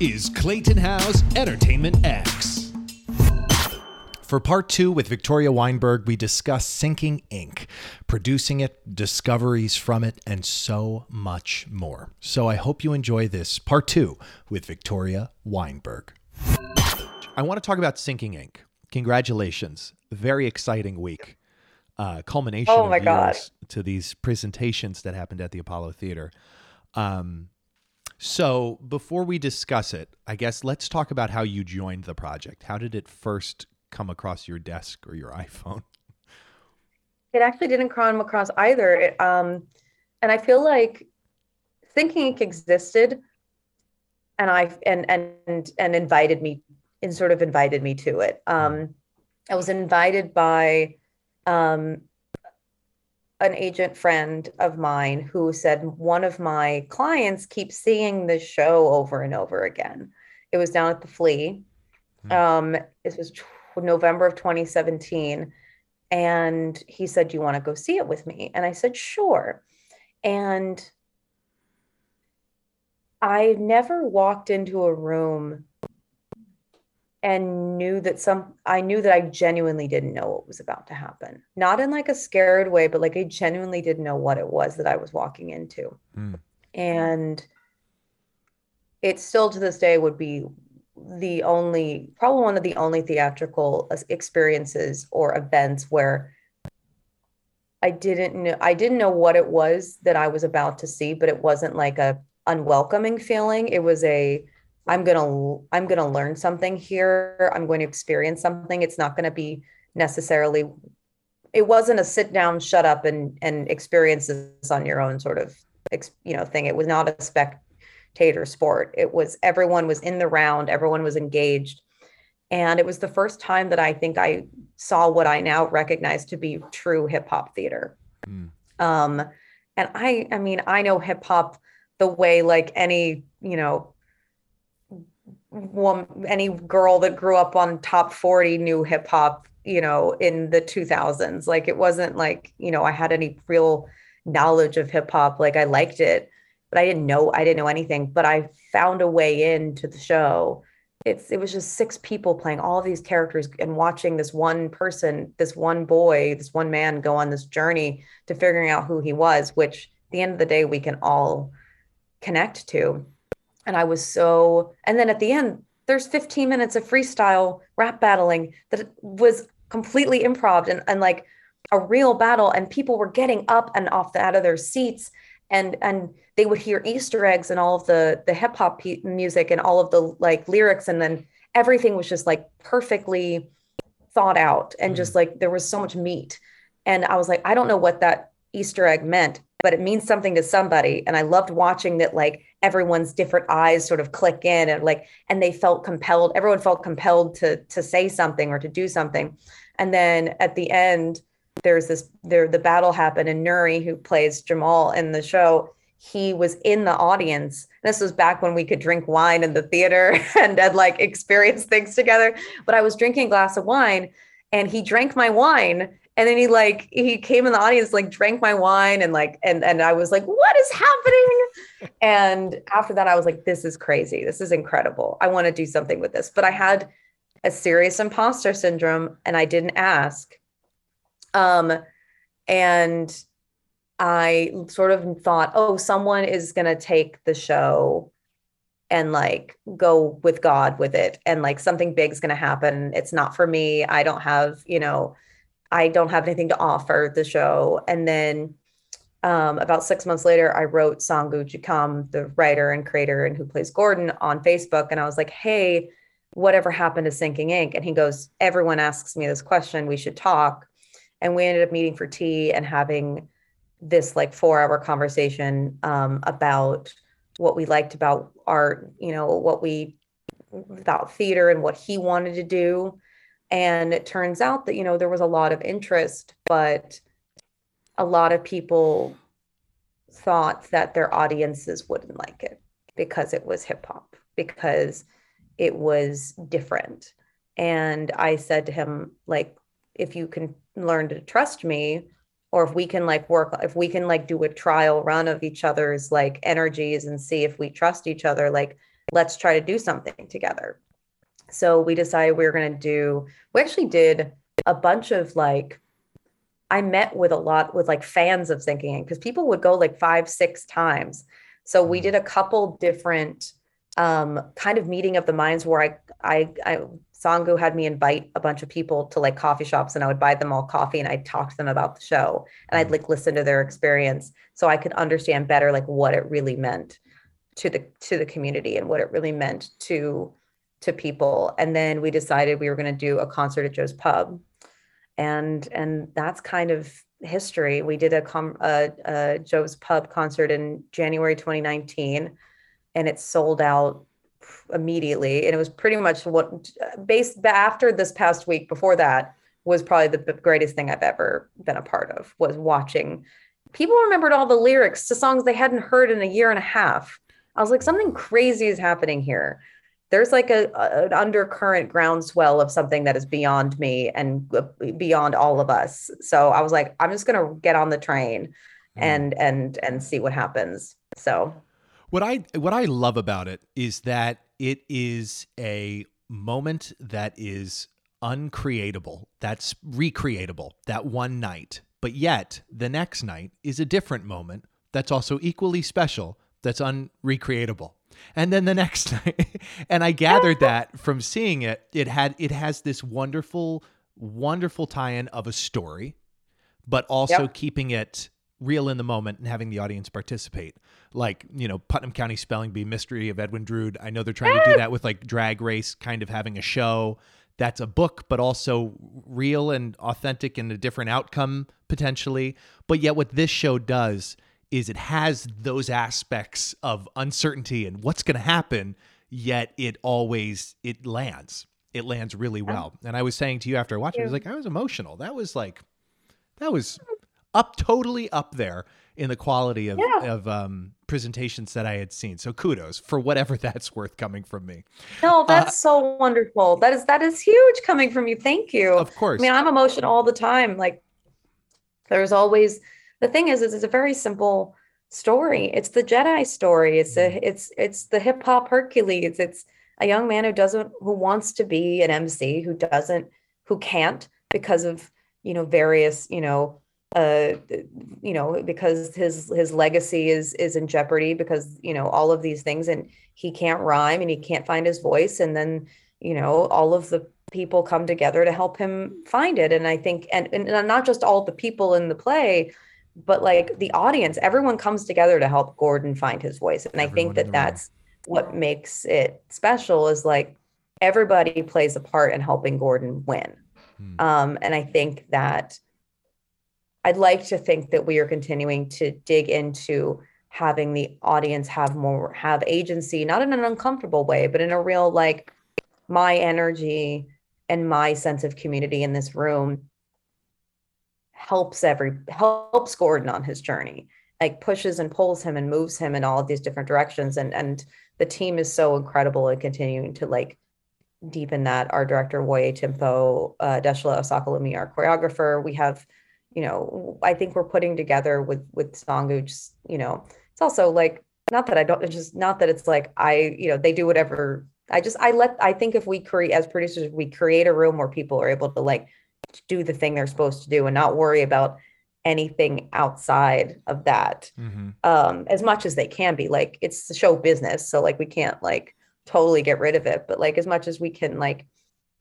is Clayton House Entertainment X. For part two with Victoria Weinberg, we discuss Syncing Ink, producing it, discoveries from it, and so much more. So I hope you enjoy this part two with Victoria Weinberg. I want to talk about Syncing Ink. Congratulations. Very exciting week. Uh, culmination Oh my of God. to these presentations that happened at the Apollo Theater. Um, so before we discuss it, I guess let's talk about how you joined the project. How did it first come across your desk or your iPhone? It actually didn't come across either. It, um, and I feel like Thinking Ink existed, and I and and and invited me and sort of invited me to it. Um, I was invited by um, an agent friend of mine who said one of my clients keeps seeing this show over and over again. It was down at the Flea. Hmm. Um, this was tw- November of 2017 and he said, Do you want to go see it with me? And I said, Sure. And I never walked into a room and knew that some, I knew that I genuinely didn't know what was about to happen. Not in like a scared way, but like I genuinely didn't know what it was that I was walking into. Hmm. And it still to this day would be the only, probably one of the only theatrical experiences or events where I didn't know, I didn't know what it was that I was about to see, but it wasn't like a unwelcoming feeling. It was a, I'm gonna, I'm gonna learn something here. I'm going to experience something. It's not gonna be necessarily, it wasn't a sit down, shut up and, and experience this on your own sort of, you know, thing. It was not a spectator sport. It was, everyone was in the round, everyone was engaged. And it was the first time that I think I saw what I now recognize to be true hip hop theater. Hmm. Um, and I, I mean, I know hip hop the way like any, you know, woman, any girl that grew up on top 40 knew hip hop, you know, in the 2000s. Like it wasn't like, you know, I had any real knowledge of hip hop. Like I liked it, but I didn't know, I didn't know anything, but I found a way into the show it's it was just six people playing all these characters and watching this one person this one boy this one man go on this journey to figuring out who he was which the end of the day we can all connect to and i was so and then at the end there's 15 minutes of freestyle rap battling that was completely improv and, and like a real battle. And people were getting up and off the, out of their seats. And and they would hear easter eggs and all of the the hip hop pe- music and all of the like lyrics. And then everything was just like perfectly thought out and just mm-hmm. like there was so much meat. And i was like i don't know what that easter egg meant but it means something to somebody. And i loved watching that like everyone's different eyes sort of click in and like and they felt compelled everyone felt compelled to to say something or to do something. And then at the end there's this there the battle happened and Nuri who plays Jamal in the show he was in the audience. This was back when we could drink wine in the theater and like experience things together. But I was drinking a glass of wine and he drank my wine and then he like he came in the audience like drank my wine and like and and I was like what is happening and after that I was like this is crazy this is incredible I want to do something with this but I had a serious imposter syndrome and I didn't ask um, and I sort of thought, oh, someone is going to take the show and like go with God with it. And like something big's going to happen. It's not for me. I don't have, you know, I don't have anything to offer the show. And then um, about six months later, I wrote NSangou Njikam, the writer and creator and who plays Gordon on Facebook. And I was like, hey, whatever happened to Syncing Ink? And he goes, everyone asks me this question. We should talk and we ended up meeting for tea and having this like four hour conversation um, about what we liked about art you know what we about theater and what he wanted to do and it turns out that you know there was a lot of interest but a lot of people thought that their audiences wouldn't like it because it was hip hop because it was different and i said to him like if you can learn to trust me or if we can like work if we can like do a trial run of each other's like energies and see if we trust each other like let's try to do something together. So we decided we were going to do, we actually did a bunch of like, I met with a lot with like fans of Syncing Ink because people would go like five, six times. So we mm. did a couple different um, kind of meeting of the minds where I, I, I, NSangou had me invite a bunch of people to like coffee shops and I would buy them all coffee and I'd talk to them about the show and I'd mm. like listen to their experience so I could understand better like what it really meant to the to the community and what it really meant to to people. And then we decided we were going to do a concert at Joe's Pub. And and that's kind of history. We did a, com- a, a Joe's Pub concert in January 2019 and it sold out immediately. And it was pretty much what based after this past week before that was probably the greatest thing I've ever been a part of was watching. People remembered all the lyrics to songs they hadn't heard in a year and a half. I was like, something crazy is happening here. There's like a, an undercurrent groundswell of something that is beyond me and uh, beyond all of us. So I was like, I'm just gonna get on the train mm. and and and see what happens. So what I what I love about it is that it is a moment that is uncreatable, that's recreatable, that one night. But yet, the next night is a different moment that's also equally special, that's unrecreatable. And then the next night, and I gathered that from seeing it, it had it has this wonderful, wonderful tie-in of a story, but also yep. keeping it real in the moment and having the audience participate. Like, you know, Putnam County Spelling Bee Mystery of Edwin Drood. I know they're trying to do that with like Drag Race, kind of having a show that's a book, but also real and authentic and a different outcome potentially. But yet, what this show does is it has those aspects of uncertainty and what's going to happen, yet it always it lands. It lands really well. And I was saying to you after I watched it, I was like, I was emotional. That was like, that was up totally up there in the quality of, yeah. of um, presentations that I had seen. So kudos for whatever that's worth coming from me. No, uh, that's uh, so wonderful. That is that is huge coming from you. Thank you. Of course. I mean, I'm emotional all the time. Like there's always the thing is, is it's a very simple story. It's the Jedi story. It's a mm-hmm. it's it's the hip hop Hercules. It's a young man who doesn't who wants to be an MC who doesn't who can't because of you know various you know uh you know because his his legacy is is in jeopardy because you know all of these things and he can't rhyme and he can't find his voice and then you know all of the people come together to help him find it and i think and, and not just all the people in the play but like the audience everyone comes together to help gordon find his voice and everyone i think that that's what makes it special is like everybody plays a part in helping gordon win hmm. um and i think that I'd like to think that we are continuing to dig into having the audience have more have agency, not in an uncomfortable way, but in a real like my energy and my sense of community in this room helps every helps Gordon on his journey. Like pushes and pulls him and moves him in all of these different directions. And and the team is so incredible at continuing to like deepen that. Our director, Awoye Timpo, uh, Adesola Osakalumi, our choreographer. We have you know, I think we're putting together with with NSangou, just, you know, it's also like not that I don't it's just not that it's like I, you know, they do whatever. I just I let I think if we create as producers, we create a room where people are able to like do the thing they're supposed to do and not worry about anything outside of that mm-hmm. um as much as they can be like it's the show business so like we can't like totally get rid of it but like as much as we can like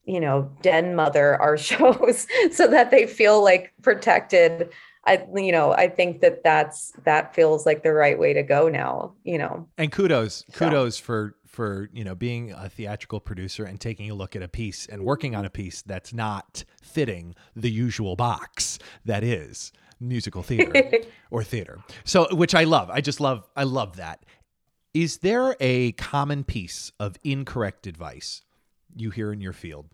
you know den mother our shows so that they feel like protected i you know i think that that's that feels like the right way to go now you know and kudos kudos so. for for you know being a theatrical producer and taking a look at a piece and working on a piece that's not fitting the usual box that is musical theater or theater so which i love i just love i love that is there a common piece of incorrect advice you hear in your field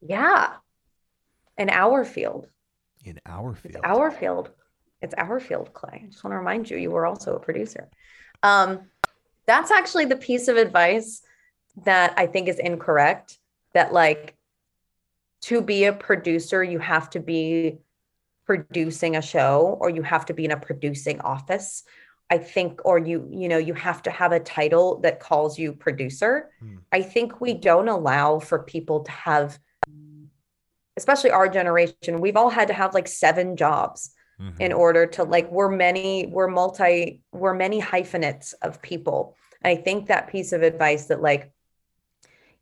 yeah. In our field. In our field. It's our field. It's our field, Clay. I just want to remind you, you were also a producer. Um, that's actually the piece of advice that I think is incorrect. That, like, to be a producer, you have to be producing a show or you have to be in a producing office I think, or you, you know, you have to have a title that calls you producer. Hmm. I think we don't allow for people to have, especially our generation, we've all had to have like seven jobs mm-hmm. in order to like, we're many, we're multi, we're many hyphenates of people. I think that piece of advice that like,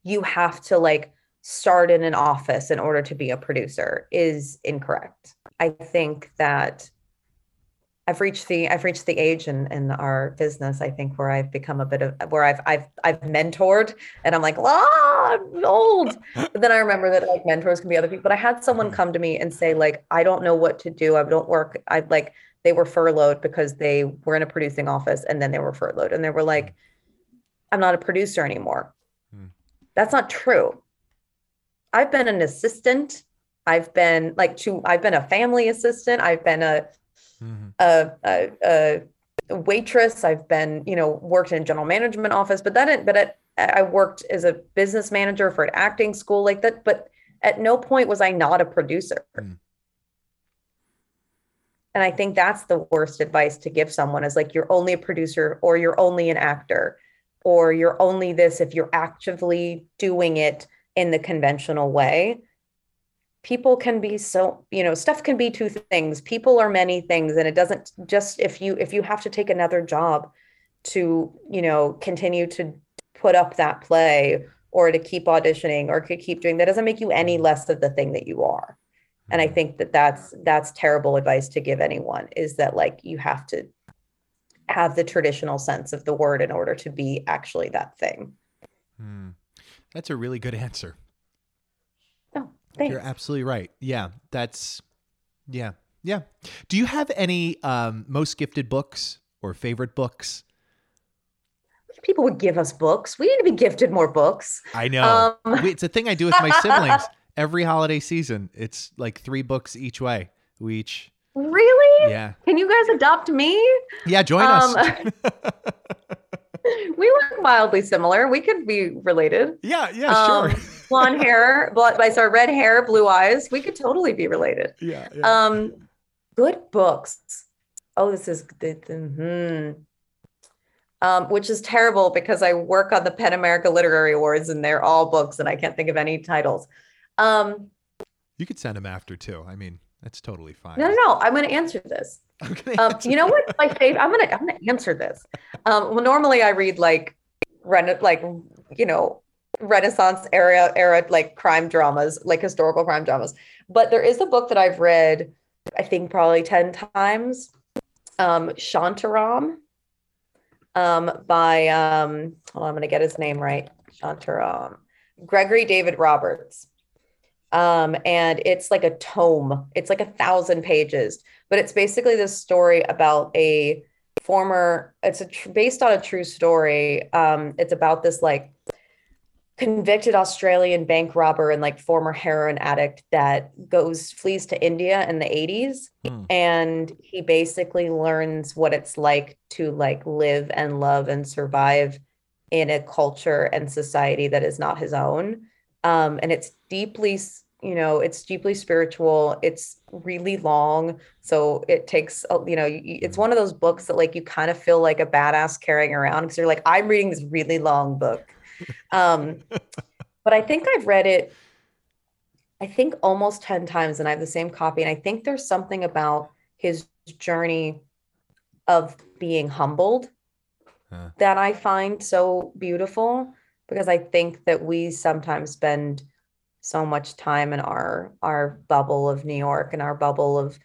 you have to like start in an office in order to be a producer is incorrect. I think that I've reached the I've reached the age in, in our business, I think, where I've become a bit of where I've I've I've mentored and I'm like, I'm old. But then I remember that like mentors can be other people. But I had someone mm-hmm. come to me and say, like, I don't know what to do. I don't work. I like they were furloughed because they were in a producing office and then they were furloughed. And they were like, I'm not a producer anymore. Hmm. That's not true. I've been an assistant. I've been like to I've been a family assistant. I've been a mm-hmm. a, a, a, waitress. I've been, you know, worked in general management office, but that, but at, I worked as a business manager for an acting school like that. But at no point was I not a producer. Mm. And I think that's the worst advice to give someone is like, you're only a producer or you're only an actor or you're only this if you're actively doing it in the conventional way people can be so you know stuff can be two things people are many things and it doesn't just if you if you have to take another job to you know continue to put up that play or to keep auditioning or to keep doing that doesn't make you any less of the thing that you are and i mm-hmm. think that that's that's terrible advice to give anyone is that like you have to have the traditional sense of the word in order to be actually that thing hmm. that's a really good answer Thanks. You're absolutely right. Yeah, that's yeah. Yeah. Do you have any um, most gifted books or favorite books? People would give us books. We need to be gifted more books. I know. Um, it's a thing I do with my siblings every holiday season. It's like three books each way. We each. Really? Yeah. Can you guys adopt me? Yeah, join um, us. we look mildly similar. We could be related. Yeah, yeah, um, sure. blonde hair, blonde, sorry, red hair, blue eyes. We could totally be related. Yeah. yeah. Um, good books. Oh, this is good. Hmm. Um, which is terrible because I work on the PEN America Literary Awards and they're all books and I can't think of any titles. Um, you could send them after too. I mean, that's totally fine. No, no, no. I'm going to answer this. Um, you know what? My favorite. I'm gonna I'm gonna answer this. Um, well, normally I read like, rena- like you know, Renaissance era era like crime dramas, like historical crime dramas. But there is a book that I've read, I think probably ten times. Um, Shantaram, um, by um, hold on, I'm gonna get his name right. Shantaram, Gregory David Roberts. Um, and it's like a tome. It's like a thousand pages but it's basically this story about a former it's a tr- based on a true story um it's about this like convicted australian bank robber and like former heroin addict that goes flees to india in the 80s mm. and he basically learns what it's like to like live and love and survive in a culture and society that is not his own. Um and it's deeply you know it's deeply spiritual. It's really long. So it takes you know it's one of those books that like you kind of feel like a badass carrying around because you're like i'm reading this really long book um but i think i've read it i think almost 10 times and i have the same copy and i think there's something about his journey of being humbled huh. that i find so beautiful because i think that we sometimes spend so much time in our our bubble of New York and our bubble of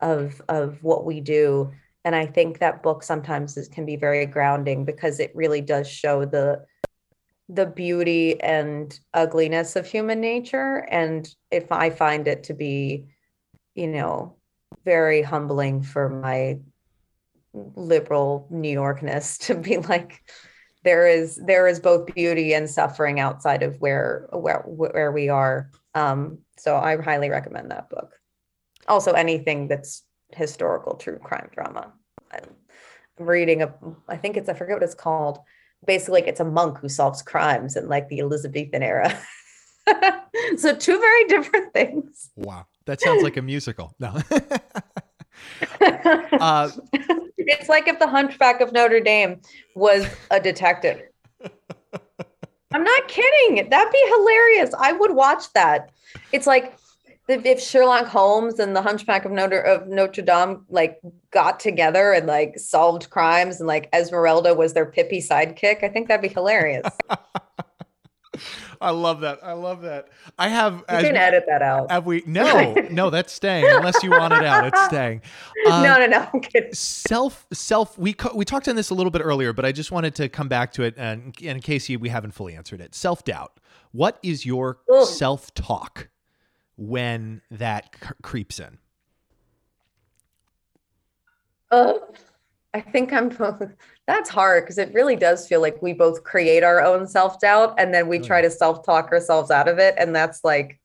of of what we do. And I think that book sometimes is, can be very grounding because it really does show the the beauty and ugliness of human nature. And if I find it to be, you know, very humbling for my liberal New Yorkness to be like, there is there is both beauty and suffering outside of where where where we are. Um, so I highly recommend that book. Also, anything that's historical true crime drama. I'm reading a, I think it's I forget what it's called. Basically, like it's a monk who solves crimes in like the Elizabethan era. so two very different things. Wow, that sounds like a musical. No. uh, it's like if the Hunchback of Notre Dame was a detective. I'm not kidding. That'd be hilarious. I would watch that. It's like if Sherlock Holmes and the Hunchback of Notre of Notre Dame like got together and like solved crimes and like Esmeralda was their pippy sidekick, I think that'd be hilarious. I love that. I love that. I have. You can edit that out. Have we? No, no, that's staying. Unless you want it out, it's staying. Uh, no, no, no. I'm kidding. Self, self. We we talked on this a little bit earlier, but I just wanted to come back to it, and, and in case you, we haven't fully answered it. Self doubt. What is your self talk when that c- creeps in? Uh, I think I'm that's hard because it really does feel like we both create our own self doubt and then we oh, try to self talk ourselves out of it. And that's like,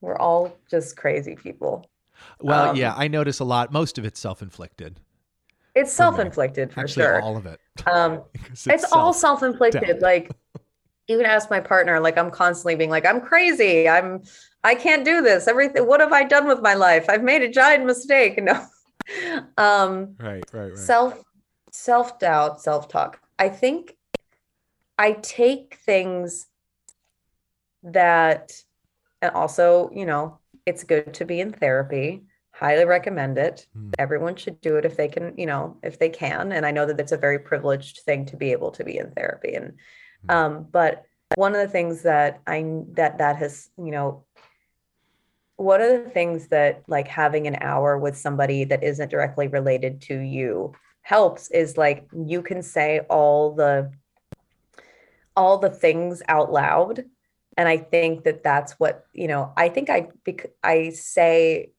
we're all just crazy people. Well, um, yeah, I notice a lot. Most of it's self inflicted. It's self inflicted for Actually, sure. All of it. Um, it's, it's all self inflicted. Like, even ask my partner, like, I'm constantly being like, I'm crazy. I'm, I can't do this. Everything. What have I done with my life? I've made a giant mistake. No. um, right, right, right. Self self doubt, self talk. I think I take things that, and also, you know, it's good to be in therapy. Highly recommend it. Mm. Everyone should do it if they can, you know, if they can. And I know that it's a very privileged thing to be able to be in therapy. And. Um, but one of the things that I, that, that has, you know, one of the things that like having an hour with somebody that isn't directly related to you helps is like you can say all the all the things out loud. And i think that that's what you know i think i i say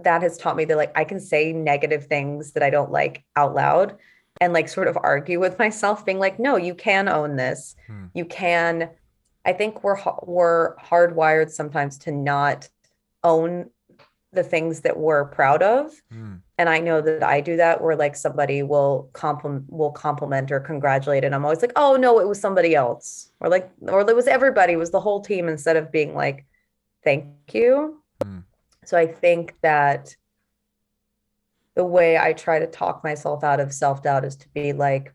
that has taught me that like i can say negative things that i don't like out loud and like sort of argue with myself being like no you can own this hmm. you can i think we're we're hardwired sometimes to not own the things that we're proud of. Mm. And I know that I do that where like somebody will compliment will compliment or congratulate and I'm always like, "Oh no, it was somebody else." Or like or it was everybody, it was the whole team instead of being like, "Thank you." Mm. So I think that the way I try to talk myself out of self-doubt is to be like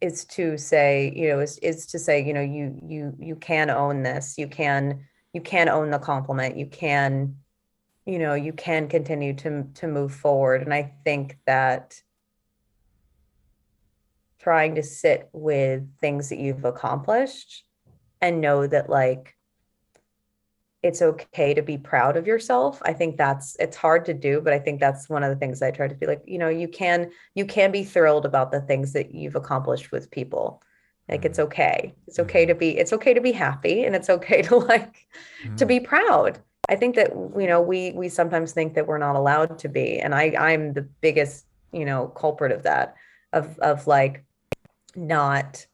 is to say, you know, is is to say, you know, you you you can own this. You can you can own the compliment. You can you know you can continue to to move forward and i think that trying to sit with things that you've accomplished and know that like it's okay to be proud of yourself i think that's it's hard to do but i think that's one of the things i try to be like you know you can you can be thrilled about the things that you've accomplished with people like it's mm-hmm. okay it's okay to mm-hmm. be it's okay to be happy and it's okay to like mm. to be proud I think that you know we we sometimes think that we're not allowed to be, and I I'm the biggest you know culprit of that of of like not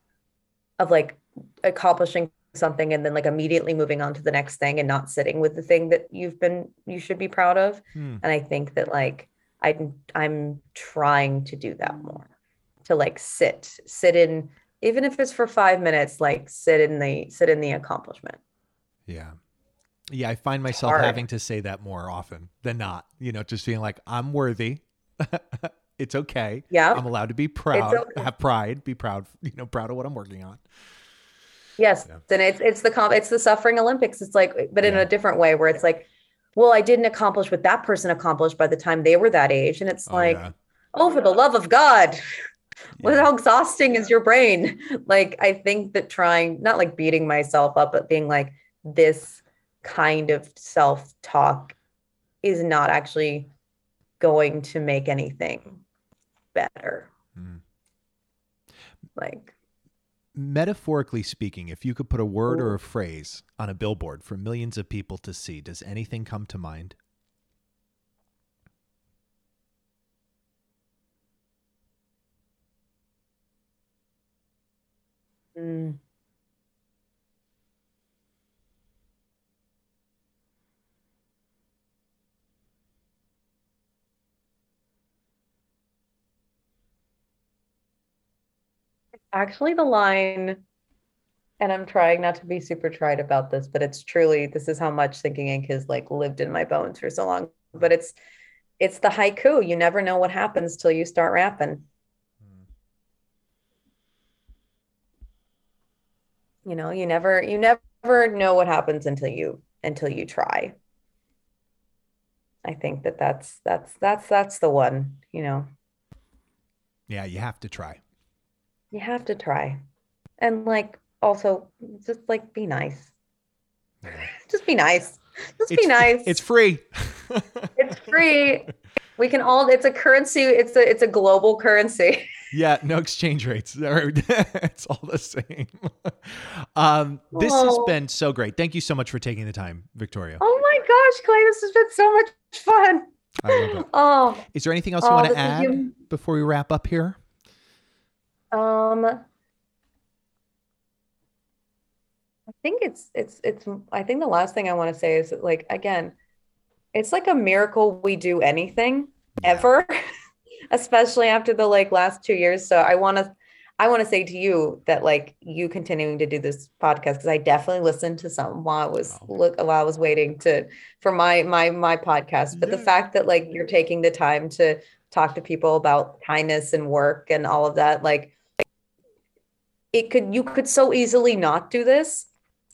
of like accomplishing something and then like immediately moving on to the next thing and not sitting with the thing that you've been you should be proud of hmm. and i think that like i i'm trying to do that more to like sit sit in even if it's for 5 minutes like sit in the sit in the accomplishment yeah yeah, I find myself Hard. having to say that more often than not. You know, just being like I'm worthy. it's okay. Yeah. I'm allowed to be proud, okay. have pride, be proud, you know, proud of what I'm working on. Yes. Yeah. Then it's it's the comp it's the suffering Olympics. It's like but in yeah. a different way where it's like, well, I didn't accomplish what that person accomplished by the time they were that age. And it's oh, like, yeah. oh, for the love of God. What how exhausting is your brain? Like I think that trying not like beating myself up, but being like, this kind of self talk is not actually going to make anything better. Mm. Like, metaphorically speaking, if you could put a word or a phrase on a billboard for millions of people to see, does anything come to mind? Mm. Actually the line and I'm trying not to be super trite about this, but it's truly this is how much thinking ink has like lived in my bones for so long. But it's it's the haiku. You never know what happens till you start rapping. You know, you never you never know what happens until you until you try. I think that that's that's that's that's the one, you know. Yeah, you have to try. You have to try. And like also just like be nice. Just be nice. Just it's, be nice. It's free. it's free. We can all it's a currency, it's a it's a global currency. Yeah, no exchange rates. it's all the same. Um, this oh. has been so great. Thank you so much for taking the time, Victoria. Oh my gosh, Clay, this has been so much fun. I love it. Oh, is there anything else you oh, want to add you... before we wrap up here? Um, I think it's it's it's. I think the last thing I want to say is that, like again, it's like a miracle we do anything ever, especially after the like last two years. So I want to I want to say to you that like you continuing to do this podcast because I definitely listened to some while I was oh. look while I was waiting to for my my my podcast. But yeah. the fact that like you're taking the time to talk to people about kindness and work and all of that, like it could you could so easily not do this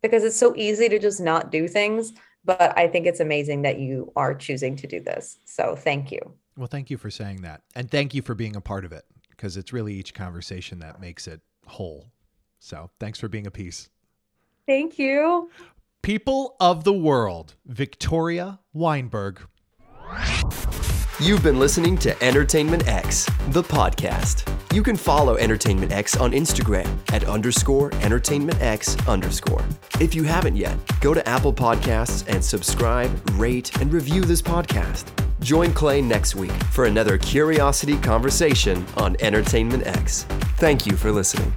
because it's so easy to just not do things. But I think it's amazing that you are choosing to do this. So thank you. Well, thank you for saying that. And thank you for being a part of it because it's really each conversation that makes it whole. So thanks for being a piece. Thank you. People of the world, Victoria Weinberg. You've been listening to Entertainment X, the podcast. You can follow Entertainment X on Instagram at underscore Entertainment X underscore. If you haven't yet, go to Apple Podcasts and subscribe, rate, and review this podcast. Join Clay next week for another curiosity conversation on Entertainment X. Thank you for listening.